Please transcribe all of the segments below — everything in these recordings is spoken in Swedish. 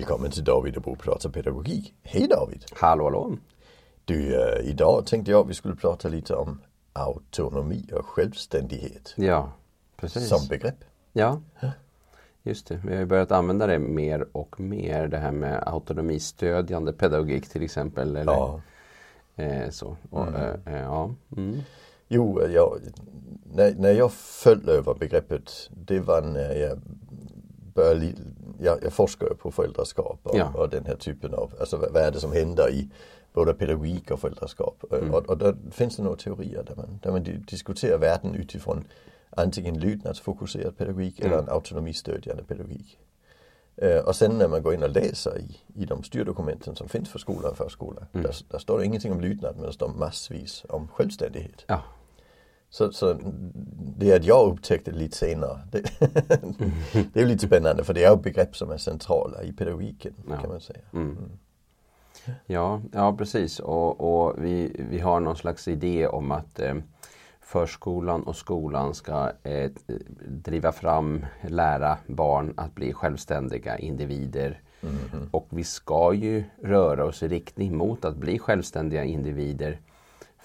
Välkommen till David och Bo pratar pedagogik. Hej David! Hallå hallå! Du, uh, idag tänkte jag att vi skulle prata lite om autonomi och självständighet. Ja, precis. Som begrepp. Ja, just det. Vi har ju börjat använda det mer och mer. Det här med autonomistödjande pedagogik till exempel. Eller, Ja. eh, så. Och, eh, eh, ja. Mm. Jo, jag, när, när jag föll över begreppet, det var när jag li- jag, jag forskar på föräldraskap och, Ja. och den här typen av, alltså vad, vad är det som händer i både pedagogik och föräldraskap. Mm. Och, och där finns det några teorier där man, där man di- diskuterar världen utifrån antingen lydnadsfokuserad pedagogik eller Mm. en autonomistödjande pedagogik. Eh, och sen när man går in och läser i, i de styrdokumenten som finns för skola och förskola, Mm. där, där står det ingenting om lydnad men det står massvis om självständighet. ja. Så, så det att jag upptäckte lite senare, det, det är lite spännande för det är ju begrepp som är centrala i pedagogiken Ja. kan man säga. Mm. Ja, ja precis. Och, och vi, vi har någon slags idé om att eh, förskolan och skolan ska eh, driva fram, lära barn att bli självständiga individer. Och vi ska ju röra oss i riktning mot att bli självständiga individer.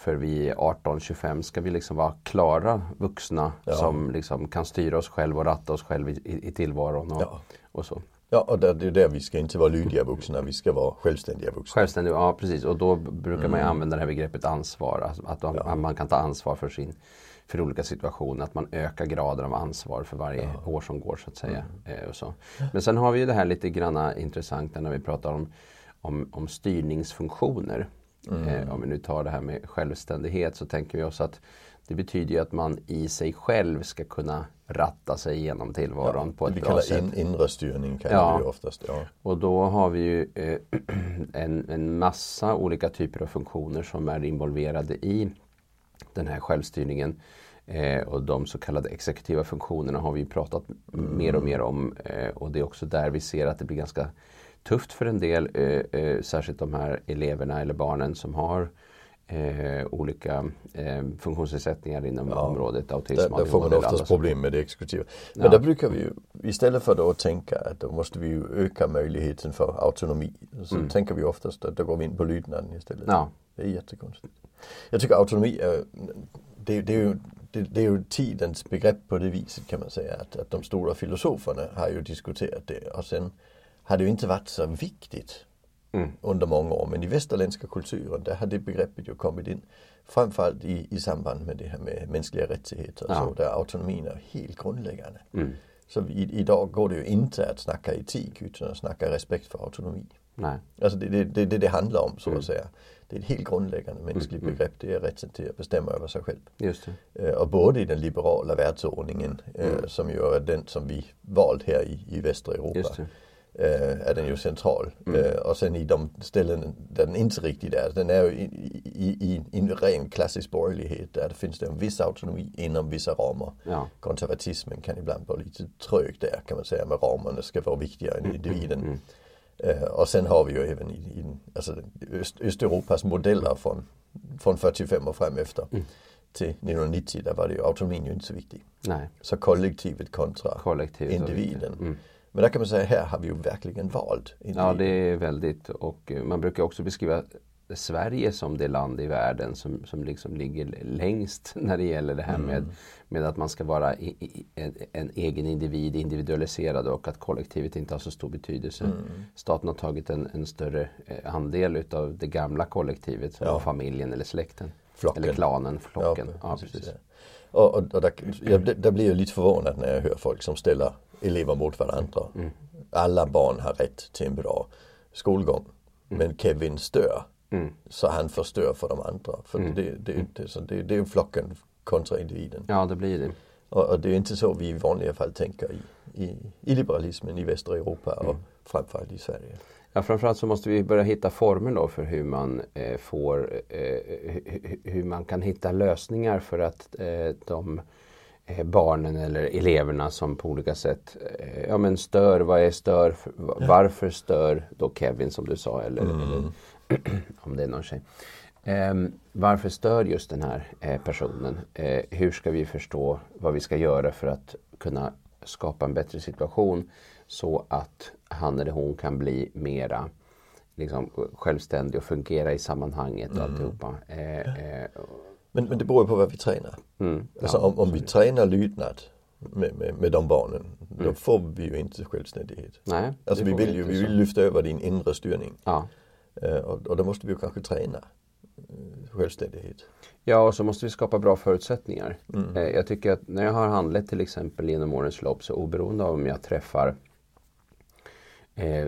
För vi 18-25 ska vi liksom vara klara vuxna Ja. som liksom kan styra oss själva och ratta oss själva i, i, tillvaron. Och, Ja. och så. Ja, och där, det är där vi ska inte vara lydiga vuxna, vi ska vara självständiga vuxna. Självständig, ja precis. Och då brukar man ju använda det här begreppet ansvar. Alltså att man, Ja. man kan ta ansvar för sin för olika situationer. Att man ökar graden av ansvar för varje år som går så att säga. Eh, och så. Men sen har vi ju det här lite granna intressanta när vi pratar om, om, om styrningsfunktioner. Eh, om vi nu tar det här med självständighet så tänker vi oss att det betyder ju att man i sig själv ska kunna ratta sig igenom tillvaron på det ett bra sätt. in, inre styrning kallar Ja. vi det oftast. Ja. Och då har vi ju eh, en, en massa olika typer av funktioner som är involverade i den här självstyrningen. Eh, och de så kallade exekutiva funktionerna har vi pratat mer och mer om. Eh, och det är också där vi ser att det blir ganska tufft för en del, eh, eh, särskilt de här eleverna eller barnen som har eh, olika eh, funktionsnedsättningar inom området autism, Där, där får man oftast problem med det exekutiva. Men Ja. där brukar vi ju, istället för då att tänka att då måste vi öka möjligheten för autonomi. Så tänker vi oftast att då går vi in på lydnaden istället. Mm. Ja. Det är jättekonstigt. Jag tycker autonomi är, det, det är ju det, det är ju tidens begrepp på det viset kan man säga. Att, att de stora filosoferna har ju diskuterat det och sen har det ju inte varit så viktigt Mm. under många år. Men i västerländska kulturen där har det begreppet ju kommit in. Framförallt i, i samband med det här med mänskliga rättigheter Ja. så, där autonomin är helt grundläggande. Mm. Så i, idag går det ju inte att snacka etik utan att snacka respekt för autonomi. Nej. Alltså det är det, det, det det handlar om så Mm. att säga. Det är ett helt grundläggande mänskligt begrepp. Det är rätten till att bestämma över sig själv. Just det. Eh, Och både i den liberala världsordningen eh, Mm. som ju är den som vi valt här i, i västra Europa är den ju central. Mm. Och sen i de ställen där den inte riktigt är, den är ju i, en ren klassisk borgerlighet där det finns det en viss autonomi inom vissa ramar. Ja. Konservatismen kan ibland vara lite trög där kan man säga, med ramarna ska vara viktigare än individen. Mm. Eh, och sen har vi ju även i, i alltså Öst, Östeuropas modeller från, från 45 och fram efter Mm. till 1990, där var det ju autonomin ju inte så viktig. Nej. Så kollektivet kontra Kollektivet. individen. Men där kan man säga, här har vi ju verkligen valt. Ja, det är väldigt. Och man brukar också beskriva Sverige som det land i världen som, som liksom ligger längst när det gäller det här Mm. med, med att man ska vara i, i, en, en egen individ, individualiserad och att kollektivet inte har så stor betydelse. Mm. Staten har tagit en, en större eh, andel utav det gamla kollektivet som Ja. familjen eller släkten. Flocken. Eller klanen, flocken. Ja, precis, precis. ja. Och, och, och där, jag, där blir jag lite förvånad när jag hör folk som ställer elever mot varandra. Mm. Alla barn har rätt till en bra skolgång. Men Kevin stör. Mm. Så han förstör för de andra. För det, det, det, så det, det är flocken kontra individen. Ja, det blir det. Och, och det är inte så vi i vanliga fall tänker i, i, i liberalismen i västra Europa och Mm. framförallt i Sverige. Ja, framförallt så måste vi börja hitta former då för hur man eh, får eh, hu- hur man kan hitta lösningar för att eh, de eh, barnen eller eleverna som på olika sätt eh, ja men stör, vad är stör, för- varför stör då Kevin som du sa eller, eller om det är någon tjej. Ehm, varför stör just den här eh, personen? Eh, hur ska vi förstå vad vi ska göra för att kunna skapa en bättre situation så att han eller hon kan bli mera liksom, självständig och fungera i sammanhanget och alltihopa. Eh, eh, Men, men det beror på vad vi tränar. mm, Alltså om, om vi tränar lydnad med, med, med de barnen, då Mm. får vi ju inte självständighet. Nej, Alltså vi vill ju vi så. vill lyfta över din inre styrning. Ja. Eh, och, och då måste vi ju kanske träna eh, självständighet. Ja, och så måste vi skapa bra förutsättningar. Mm. Eh, Jag tycker att när jag har handlat till exempel genom årens lopp så oberoende av om jag träffar eh,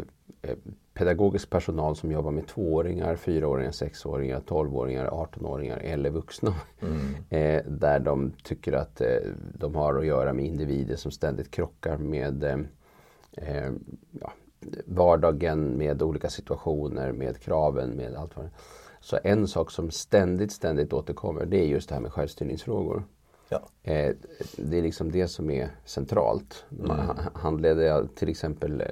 pedagogisk personal som jobbar med tvååringar, fyraåringar, sexåringar, tolvåringar, artonåringar eller vuxna. Mm. Eh, där de tycker att eh, de har att göra med individer som ständigt krockar med eh, eh, ja, vardagen, med olika situationer, med kraven, med allt vad det. Så en sak som ständigt, ständigt återkommer det är just det här med självstyrningsfrågor. Ja. Eh, det är liksom det som är centralt. Man, handleder jag till exempel eh,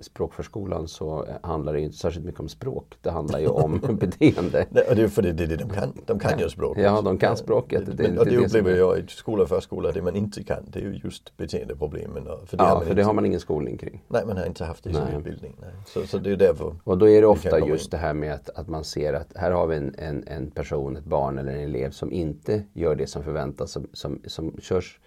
språkförskolan så handlar det inte särskilt mycket om språk. Det handlar ju om beteende. Nej, och det är för det, det de kan. De kan ju språket. Ja, de kan språket. Det, Det- men, och det upplever jag i skola och förskola, det man inte kan, det är ju just beteendeproblemen. För det har Ja, man för inte, det har man ingen skolning kring. Nej, man har inte haft det i sin utbildning. Så, så det är därför. Och då är det ofta just in. det här med att, att man ser att här har vi en, en, en person, ett barn eller en elev som inte gör det som förväntas, som, som, som, körs,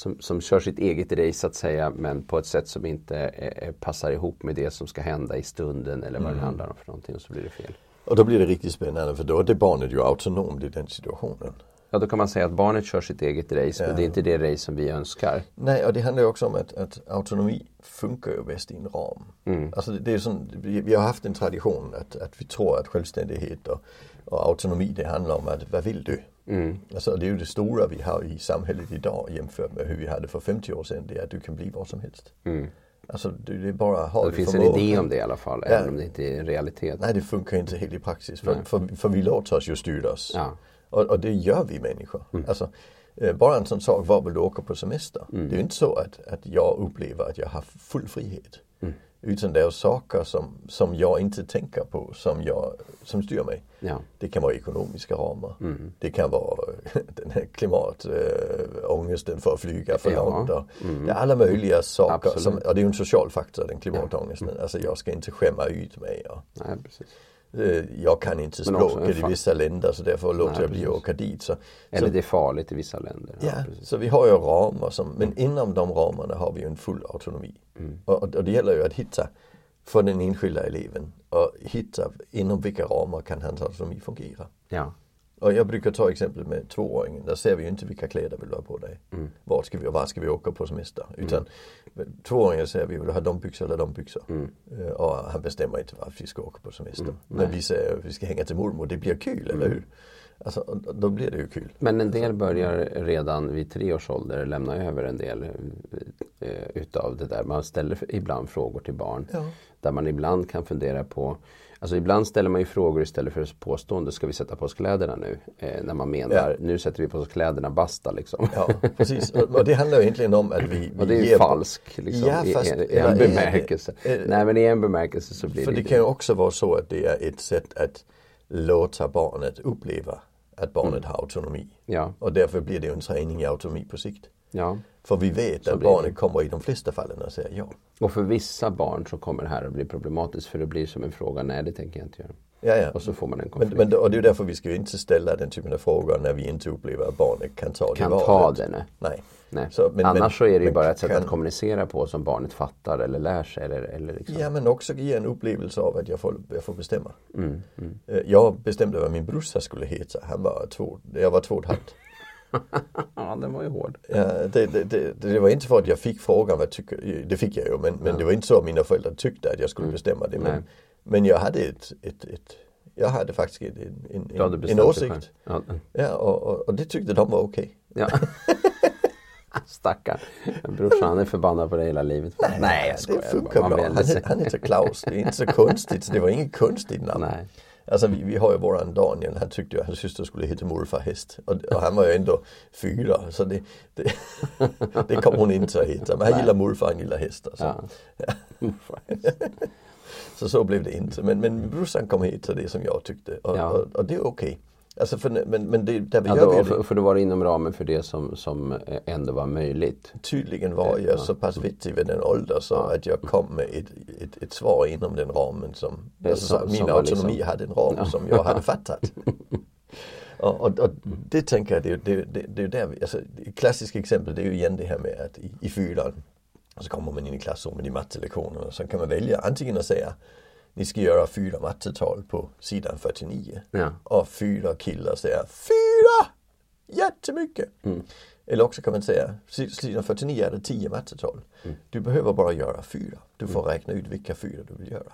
som, som kör sitt eget race så att säga men på ett sätt som inte eh, passar ihop med det som ska hända i stunden eller vad det handlar om för någonting och så blir det fel. Och då blir det riktigt spännande för då är det barnet ju autonomt i den situationen. Ja, då kan man säga att barnet kör sitt eget race men Ja. det är inte det race som vi önskar. Nej, och det handlar ju också om att, att autonomi funkar ju bäst i en ram. Mm. Alltså det, är sån, vi, vi har haft en tradition att, att vi tror att självständighet och, och autonomi det handlar om att vad vill du? Mm. Alltså det är ju det stora vi har i samhället idag jämfört med hur vi hade för 50 år sedan. Det är att du kan bli vad som helst. Mm. Alltså det, är bara har Det finns en idé om det i alla fall, Ja. även om det inte är en realitet. Nej, det funkar inte helt i praxis. För, för, för vi låter oss ju styras. Ja. Och, och det gör vi människor. Mm. Alltså, eh, bara en sån sak, var vill du åka på semester? Det är inte så att, att jag upplever att jag har full frihet. Mm. Utan det är saker som, som jag inte tänker på som, jag, som styr mig. Ja. Det kan vara ekonomiska ramar. Mm. Det kan vara den här klimatångesten för att flyga för Ja. långt. Och Det är alla möjliga saker. Som, och det är ju en social faktor, den klimatångesten. Alltså jag ska inte skämma ut mig. Och, Nej, eh, jag kan inte språket i vissa länder så därför låter Nej, jag bli att åka dit. Så, Eller så, det är farligt i vissa länder. ja, precis. så vi har ju ramar som, men inom de ramarna har vi ju en full autonomi. Mm. Och, och det gäller ju att hitta för den enskilda eleven och hitta inom vilka ramar kan hans autonomi fungera. Ja. Och jag brukar ta exempel med tvååringen. Där ser vi ju inte vilka kläder vill du ha på dig. Mm. Var ska vi, var ska vi åka på semester? Utan tvååringen säger vi vill du ha de byxor eller de byxor. Mm. Eh, Och han bestämmer inte varför vi ska åka på semester. Men vi säger vi ska hänga till mormor. Det blir kul, eller hur? Alltså, och- och då blir det ju kul. Men en del börjar redan vid tre års ålder lämna över en del eh, utav det där. Man ställer ibland frågor till barn. Ja. Där man ibland kan fundera på Alltså ibland ställer man ju frågor istället för påstående. Ska vi sätta på oss kläderna nu? Eh, när man menar, Ja. nu sätter vi på oss kläderna, basta liksom. Ja, precis. Och, och det handlar ju egentligen om att vi, vi Och det är ger- falsk liksom, Ja, i, fast- i, en är det- bemärkelse. är- Nej men i en bemärkelse så blir För det det kan ju också vara så att det är ett sätt att låta barnet uppleva att barnet har autonomi. Ja, Och därför blir det ju en träning i autonomi på sikt. Ja. För vi vet Så att barnet kommer i de flesta fallen att säga ja. Och för vissa barn så kommer det här att bli problematiskt för det blir som en fråga, nej det tänker jag inte göra. Ja, ja. Och så får man en Men, konflikt. men, och det är därför vi ska inte ställa den typen av frågor när vi inte upplever att barnet kan ta kan det ta valet. det, nej. Nej. nej. Så, men- Annars men- så är det ju men bara ett sätt kan- att kommunicera på som barnet fattar eller lär sig. Eller, eller liksom. Ja men också ge en upplevelse av att jag får, jag får bestämma. Mm, mm. Eh, Jag bestämde vad min brorsa skulle heta. Han var två, jag var två och ett halvt. ja, den var ju hård. Ja, det, det, det, det var inte för att jag fick frågan, vad tycker, det fick jag ju, men, men det var inte så att mina föräldrar tyckte att jag skulle bestämma det. Nej. Men, men jag hade ett, ett, ett jag hade faktiskt en, en, en, en åsikt. Ja, mm. Ja, och, och, det tyckte de var okej. ja. Stackarn. Brorsan han är förbannad på det hela livet. Nej, jag skojar. Det funkar bra. Han, han heter Klaus, det är inte så konstigt. Så det var inget konstigt namn. Nej. Alltså vi, vi har ju våran Daniel, han tyckte ju att hans syster skulle heta morfar häst. Och, och han var ju ändå fyra så det, det, det kom hon inte att heta. Men han gillar morfar, han gillar hästar. Så, Ja. så så blev det inte. Men, men brorsan kom hit så det som jag tyckte. Och, Ja. och, och det är okej. Alltså för, men, men det, där vi Ja, gör då, vi för, för då var det inom ramen för det som, som eh, ändå var möjligt. Tydligen var jag Ja. så pass vettig vid den ålder så att jag kom med ett, ett, ett svar inom den ramen som, Eh, alltså, som- så som min var autonomi liksom- hade en ram Ja. som jag hade fattat. och, och, och det tänker jag, det, det, det, det är där vi, alltså, klassiskt exempel det är ju igen det här med att i, i fyran så kommer man in i klassrummet i mattelektionen och så kan man välja antingen att säga ni ska göra fyra mattetal på sidan 49 Ja. och fyra killar säger fyra! Jättemycket! Eller också kan man säga, sidan 49 är det 10 mattetal. Du behöver bara göra fyra. Du får räkna ut vilka fyra du vill göra.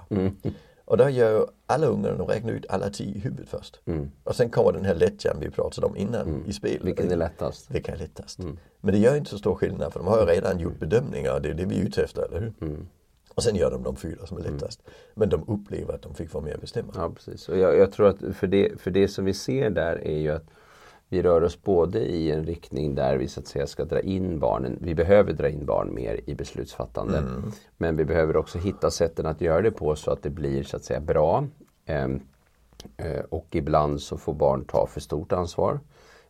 Och där gör ju alla ungarna, de räknar ut alla 10 i huvudet först. Och sen kommer den här lättjan vi pratade om innan i spelet. Vilken är lättast? Vilka är lättast? Men det gör inte så stor skillnad för de har ju redan gjort bedömningar och det är det vi är ute efter, eller hur? Och sen gör de de fyra som är lättast. Men de upplever att de fick vara med och bestämma. Ja, precis. Och jag, jag tror att för det, för det som vi ser där är ju att vi rör oss både i en riktning där vi så att säga ska dra in barnen. Vi behöver dra in barn mer i beslutsfattande. Men vi behöver också hitta sätten att göra det på så att det blir så att säga bra. Ehm, eh, och ibland så får barn ta för stort ansvar.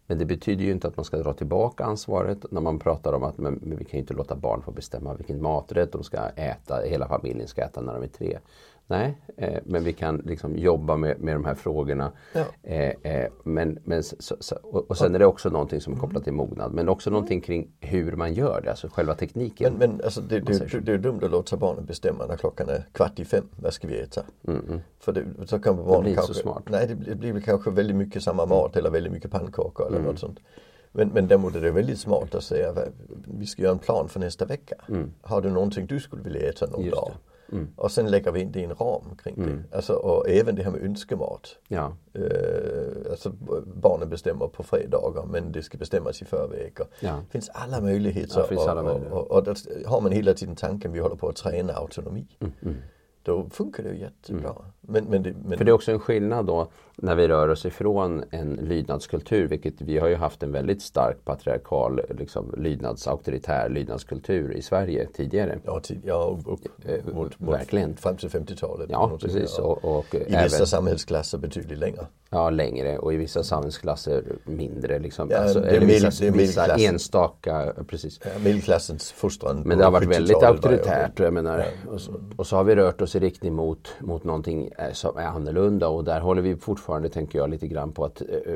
Men det betyder ju inte att man ska dra tillbaka ansvaret när man pratar om att men, men vi kan ju inte låta barn få bestämma vilken maträtt de ska äta, hela familjen ska äta när de är tre. Nej, eh, men vi kan liksom jobba med, med de här frågorna. Ja. Eh, eh, men, men, så, så, och, och sen är det också någonting som är kopplat till mognad. Men också någonting kring hur man gör det, alltså själva tekniken. Men, men alltså det, det, det, det är dumt att låta barnen bestämma när klockan är kvart i fem. Vad ska vi äta? För det, så kan barnen blir inte så kanske, smart. Nej, det blir, det väl kanske väldigt mycket samma mat eller väldigt mycket pannkakor eller något sånt. Men, men däremot är det väldigt smart att säga vi ska göra en plan för nästa vecka. Har du någonting du skulle vilja äta någon Just dag? Och sen lägger vi in det i en ram kring det. Alltså, och även det här med önskemat. Ja, Eh, alltså barnen bestämmer på fredagar men det ska bestämmas i förväg. Och Ja. Det finns alla möjligheter. Ja, finns alla och, möjligheter. och, och, och där har man hela tiden tanken vi håller på att träna autonomi. Mm, Då funkar det jättebra. Men, men, det, men För det är också en skillnad då när vi rör oss ifrån en lydnadskultur, vilket vi har ju haft en väldigt stark patriarkal, liksom, lydnads, auktoritär lydnadskultur i Sverige tidigare. ja, tid, ja, upp, Eh, mot, mot, verkligen. fram till 50-talet. Ja, precis. Och, och I även, vissa samhällsklasser betydligt längre. ja, längre och i vissa samhällsklasser mindre. Liksom. Ja, alltså, det är vissa, det är vissa enstaka, precis. Ja, medelklassens fostran Men det har varit väldigt 70-talet var ju- auktoritärt. Jag menar, och, så, och så har vi rört oss i riktning mot, mot någonting eh, som är annorlunda och där håller vi fortfarande, tänker jag, lite grann på att eh,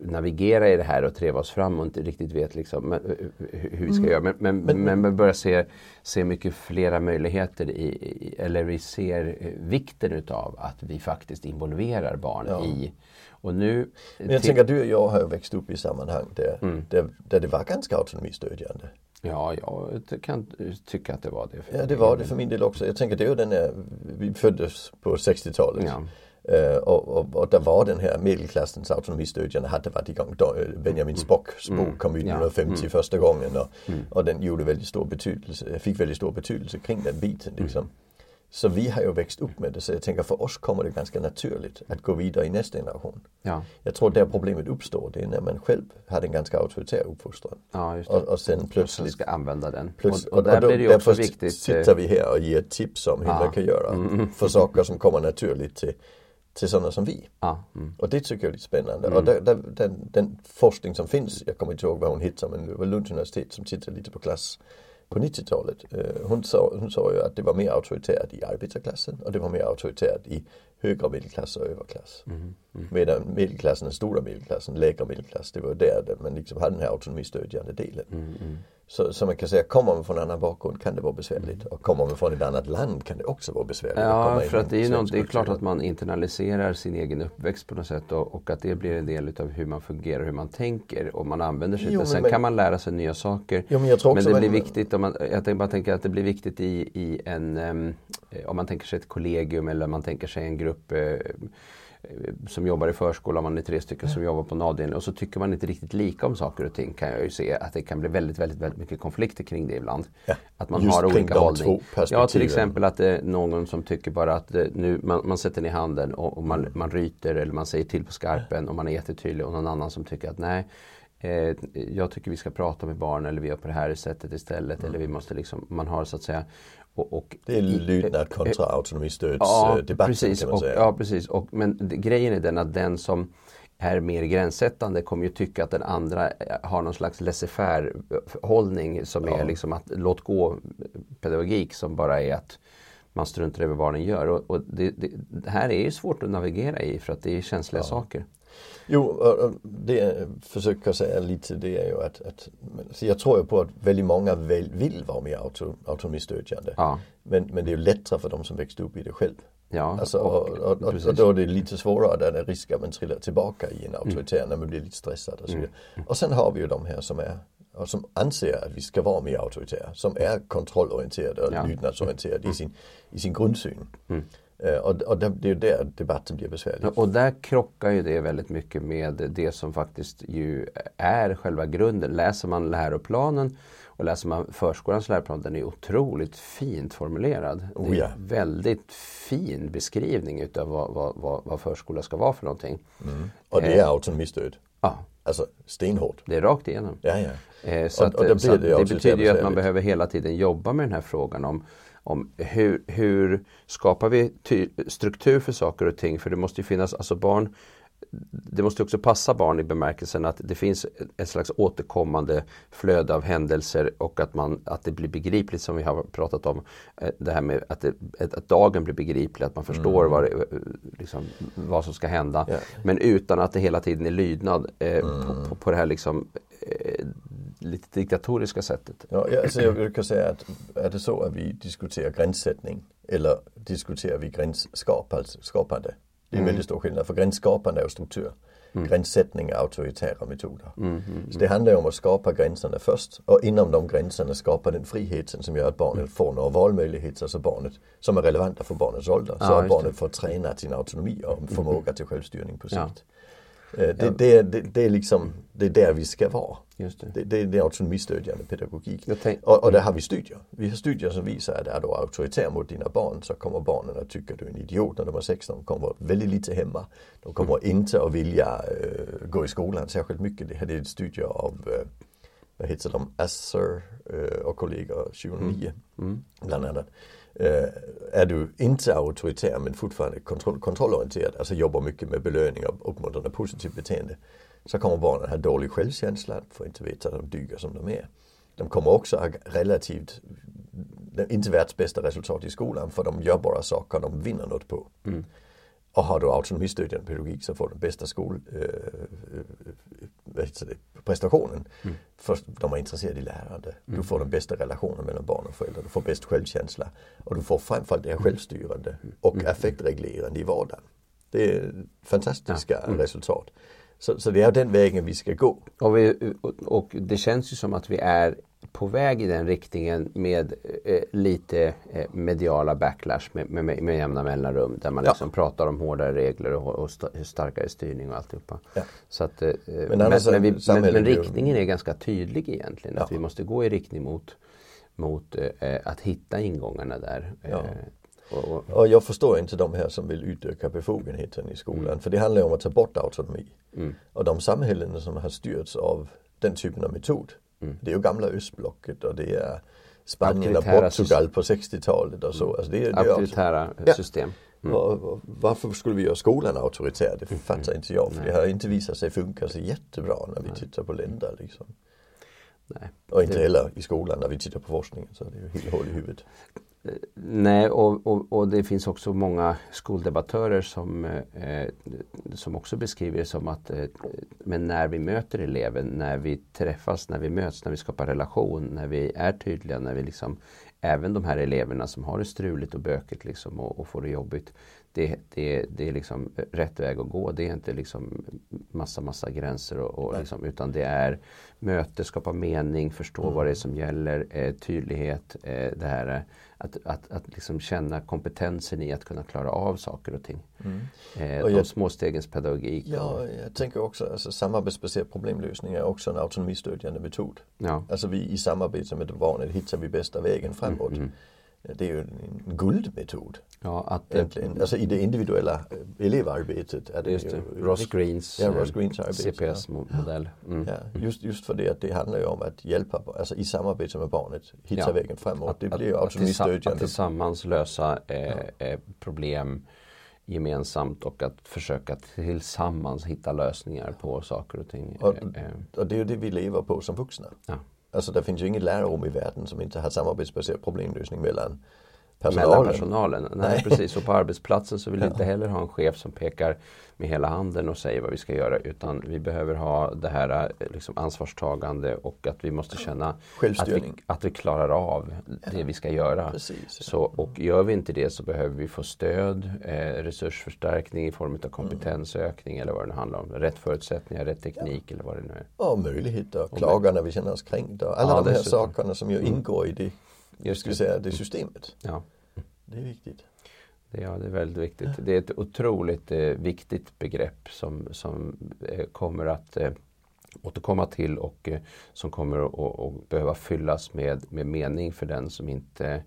navigera i det här och treva oss fram och inte riktigt vet liksom, men, eh, hur vi ska göra. Men, men, men, vi börjar se, se mycket flera möjligheter i, i, eller vi ser eh, vikten utav att vi faktiskt involverar barn Ja. i och nu... Men jag till- tänker du och jag har växt upp i sammanhang där, Mm. där, där det var ganska autonomistödjande. Ja, jag kan tycka att det var det. Ja, det var det för min del också. Jag tänker det är den här, vi föddes på 60-talet. Ja. Eh, och, och, och där var den här medelklassens autonomistödjande hade varit igång. Eh, Benjamin Spocks bok kom ut Mm. Ja. 1950 första gången och, och den gjorde väldigt stor betydelse, fick väldigt stor betydelse kring den biten. Mm. Liksom. Så vi har ju växt upp med det så jag tänker för oss kommer det ganska naturligt att gå vidare i nästa generation. Ja, Jag tror där problemet uppstår det är när man själv hade en ganska auktoritär uppfostran. ja. Och, och sen plötsligt ska använda den. Plus, och, och där då, blir det också viktigt. sitter eh, vi här och ger tips om hur Ja. man kan göra Mm. för saker som kommer naturligt till, till sådana som vi. Ja, mm. Och det tycker jag är lite spännande. Och där, där, den, den forskning som finns, jag kommer inte ihåg vad hon heter, men det var Lunds universitet som tittade lite på klass på 90-talet. Eh, hon, sa, hon sa ju att det var mer auktoritärt i arbetarklassen och det var mer auktoritärt i högre medelklass och överklass. Mm. Medan medelklassen, den stora medelklassen, lägre medelklass, det var där, där man liksom hade den här autonomistödjande delen. Mm, Så, så man kan säga, kommer man från en annan bakgrund kan det vara besvärligt. Och kommer man från ett annat land kan det också vara besvärligt. Ja, för att det är, något, det är klart att man internaliserar sin egen uppväxt på något sätt och, och att det blir en del utav hur man fungerar och hur man tänker och man använder sig Jo, det. men- Sen men- kan man lära sig nya saker. Jo, men jag tror Men också det man- blir viktigt, om man, jag bara tänker att det blir viktigt i, i en, eh, om man tänker sig ett kollegium eller man tänker sig en grupp eh, som jobbar i förskolan, man är tre stycken som jobbar på en avdelning och så tycker man inte riktigt lika om saker och ting kan jag ju se att det kan bli väldigt, väldigt, väldigt mycket konflikter kring det ibland. Ja, Att man har olika hållning. Ja, till exempel att det är någon som tycker bara att eh, nu, man, man sätter ner handen och, och man, man ryter eller man säger till på skarpen och man är jättetydlig och någon annan som tycker att nej eh, jag tycker vi ska prata med barn eller vi gör på det här sättet istället eller vi måste liksom, man har så att säga och, och Det är i- lydnad kontra autonomistödsdebatten Ja, precis. kan man Och, säga. ja, precis. Och, men grejen är den att den som är mer gränssättande kommer ju tycka att den andra har någon slags laissez-faire hållning som ja. är liksom att låt gå pedagogik som bara är att man struntar över vad den gör. Och, och det, det, det, här är ju svårt att navigera i för att det är känsliga ja. saker. Jo, det jag försöker säga lite det är ju att, att jag tror ju på att väldigt många vill, vill vara mer auto, autonomistödjande. Ja. Men, men det är ju lättare för de som växte upp i det själv. Ja, alltså, och, och, och, och, då är det lite svårare där det är risk att man trillar tillbaka i en auktoritär mm. när man blir lite stressad och så vidare. Mm. Och sen har vi ju de här som är och som anser att vi ska vara mer auktoritära, som är kontrollorienterade och ja. lydnadsorienterade mm. i, sin, i sin grundsyn. Mm. Uh, och, och det, det är ju där debatten blir besvärlig. Och där krockar ju det väldigt mycket med det som faktiskt ju är själva grunden. Läser man läroplanen och läser man förskolans läroplan, den är otroligt fint formulerad. Oh, det är en väldigt fin beskrivning utav vad, vad, vad, vad förskola ska vara för någonting. Mm. Och det är eh, autonomistöd. Ja. Alltså stenhårt. Det är rakt igenom. Ja, ja. Eh, så, och, att, och det, så det, det betyder ju att man behöver hela tiden jobba med den här frågan om om hur, hur skapar vi struktur för saker och ting? För det måste ju finnas, alltså barn det måste också passa barn i bemärkelsen att det finns ett slags återkommande flöde av händelser och att, man, att det blir begripligt som vi har pratat om. Eh, det här med att, det, att dagen blir begriplig, att man förstår mm. vad, det, liksom, vad som ska hända. Yeah. Men utan att det hela tiden är lydnad eh, mm. på, på, på, det här liksom, eh, lite diktatoriska sättet. Ja, alltså jag brukar säga att är det så att vi diskuterar gränssättning eller diskuterar vi gränsskapande? Det är mm. väldigt stor skillnad för gränsskapande är struktur. Mm. Gränssättning är auktoritära metoder. Mm, mm, mm, så det handlar ju om att skapa gränserna först och inom de gränserna skapa den friheten som gör att barnet mm. får några valmöjligheter, alltså barnet, som är relevanta för barnets ålder. Så ja, att barnet får träna sin autonomi och förmåga till självstyrning på sikt. Ja. Eh, det, det, det, det, är liksom, det är där vi ska vara. Just det. Det, det är autonomistödjande pedagogik. Tänk, och, och där har vi studier. Vi har studier som visar att är du auktoritär mot dina barn så kommer barnen att tycka att du är en idiot när de är 16. De kommer väldigt lite hemma. De kommer mm. inte att vilja uh, gå i skolan särskilt mycket. Det här är studier av uh, vad heter de, Asser uh, och kollegor 2009 mm. Mm. bland annat. Uh, är du inte auktoritär men fortfarande kontroll, kontrollorienterad, alltså jobbar mycket med belöning och uppmuntrande positivt beteende så kommer barnen ha dålig självkänsla, får inte veta att de duger som de är. De kommer också ha relativt, inte världsbästa resultat i skolan för de gör bara saker de vinner något på. Mm. Och har du autonomistödjande pedagogik så får du bästa skol, äh, det, prestationen. Mm. För de är intresserade i lärande. Mm. Du får den bästa relationen mellan barn och föräldrar. Du får bäst självkänsla. Och du får framförallt det här mm. självstyrande mm. och mm. affektreglerande i vardagen. Det är fantastiska ja. resultat. Så, så det är den vägen vi ska gå. Och, vi, och, det känns ju som att vi är på väg i den riktningen med eh, lite eh, mediala backlash med, med, med jämna mellanrum. Där man ja. liksom pratar om hårdare regler och, och st starkare styrning och alltihopa. Ja. Så att, eh, men, men, men, vi, men, riktningen är ganska tydlig egentligen. Ja. Att vi måste gå i riktning mot, mot eh, att hitta ingångarna där. Eh, och, och jag förstår inte de här som vill utöka befogenheten i skolan. Mm. För det handlar om att ta bort autonomi. Mm. Och de samhällen som har styrts av den typen av metod. Mm. Det är ju gamla östblocket och det är Spanien och Portugal på 60-talet och så. Mm. Alltså det, det Auktoritära också, system. Mm. Och, varför skulle vi göra skolan auktoritär? Det fattar mm. inte jag. För det har inte visat sig funka så jättebra när vi tittar på länder. Liksom. Nej. Och inte det... heller i skolan när vi tittar på forskningen. Så det är ju helt hål i huvudet. Nej, och, och, och, det finns också många skoldebattörer som, eh, som också beskriver det som att eh, men när vi möter eleven, när vi träffas, när vi möts, när vi skapar relation, när vi är tydliga, när vi liksom även de här eleverna som har det struligt och bökigt liksom och, och får det jobbigt. Det, det, det är liksom rätt väg att gå. Det är inte liksom massa, massa gränser och, och liksom, utan det är möte, skapa mening, förstå mm. vad det är som gäller, eh, tydlighet, eh, det här att, att, att liksom känna kompetensen i att kunna klara av saker och ting. Mm. Eh, och de små stegens pedagogik. Ja, jag tänker också alltså samarbetsbaserad problemlösning är också en autonomistödjande metod. Ja. Alltså vi i samarbete med barnet hittar vi bästa vägen framåt. Mm, mm det är ju en guldmetod. Ja, att, Egentligen. Alltså i det individuella eh, elevarbetet. Är det just det. Ju, Ross Greens, ja, Ross Greens CPS-modell. Mm. Ja, just, just för det att det handlar ju om att hjälpa, alltså i samarbete med barnet, hitta ja. vägen framåt. Att, det blir ju autonomistödjande. Att tillsammans lösa eh, eh, problem gemensamt och att försöka tillsammans hitta lösningar på saker och ting. Och, Eh, och det är ju det vi lever på som vuxna. Alltså det finns ju inget lärorum i världen som inte har samarbetsbaserad problemlösning mellan mellan personalen. personalen. Nej, Nej. precis. Och på arbetsplatsen så vill vi Ja. inte heller ha en chef som pekar med hela handen och säger vad vi ska göra. Utan vi behöver ha det här eh, liksom, ansvarstagande och att vi måste känna att vi, att vi klarar av det vi ska göra. Precis. Så, och gör vi inte det så behöver vi få stöd, eh, resursförstärkning i form av kompetensökning eller vad det nu handlar om. Rätt förutsättningar, rätt teknik eller vad det nu är. Och möjligheter, att klaga när vi känner oss kränkta. Alla Ja, de här sakerna som ju ingår i det, Just det. säga, det systemet. Ja. Det är viktigt. Det, ja, det är väldigt viktigt. Det är ett otroligt eh, viktigt begrepp som, som eh, kommer att eh, återkomma till och eh, som kommer att behöva fyllas med, med mening för den som inte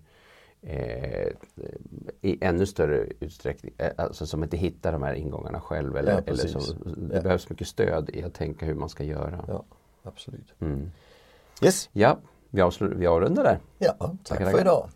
eh, i ännu större utsträckning, eh, alltså som inte hittar de här ingångarna själv. Eller, Ja, eller som, det Ja. behövs mycket stöd i att tänka hur man ska göra. Ja, absolut. Mm. Yes, Ja, vi, avslutar, vi avrundar där. ja, tack Tackar, för idag.